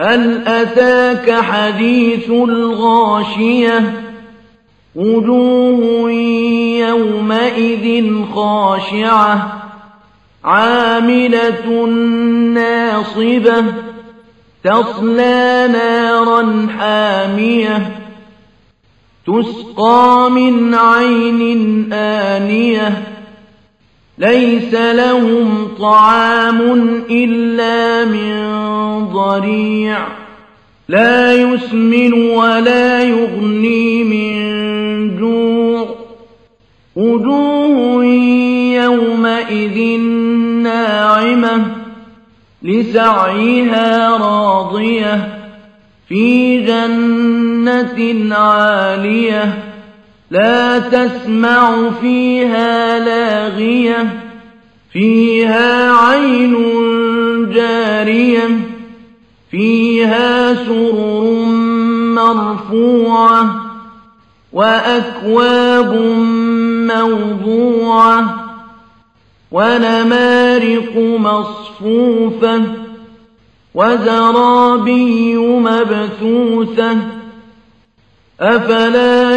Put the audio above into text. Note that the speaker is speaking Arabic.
هل أتاك حديث الغاشية؟ وجوه يومئذ خاشعة عاملة ناصبة تصلى نارا حامية تسقى من عين آنية. ليس لهم طعام إلا من ضريع. لا يسمن ولا يغني من جوع. وجوه يومئذ ناعمة لسعيها راضية في جنة عالية. لا تسمع فيها لاغية فيها عين جارية فيها سرر مرفوعة وأكواب موضوعة ونمارق مصفوفة وزرابي مبثوثة أفلا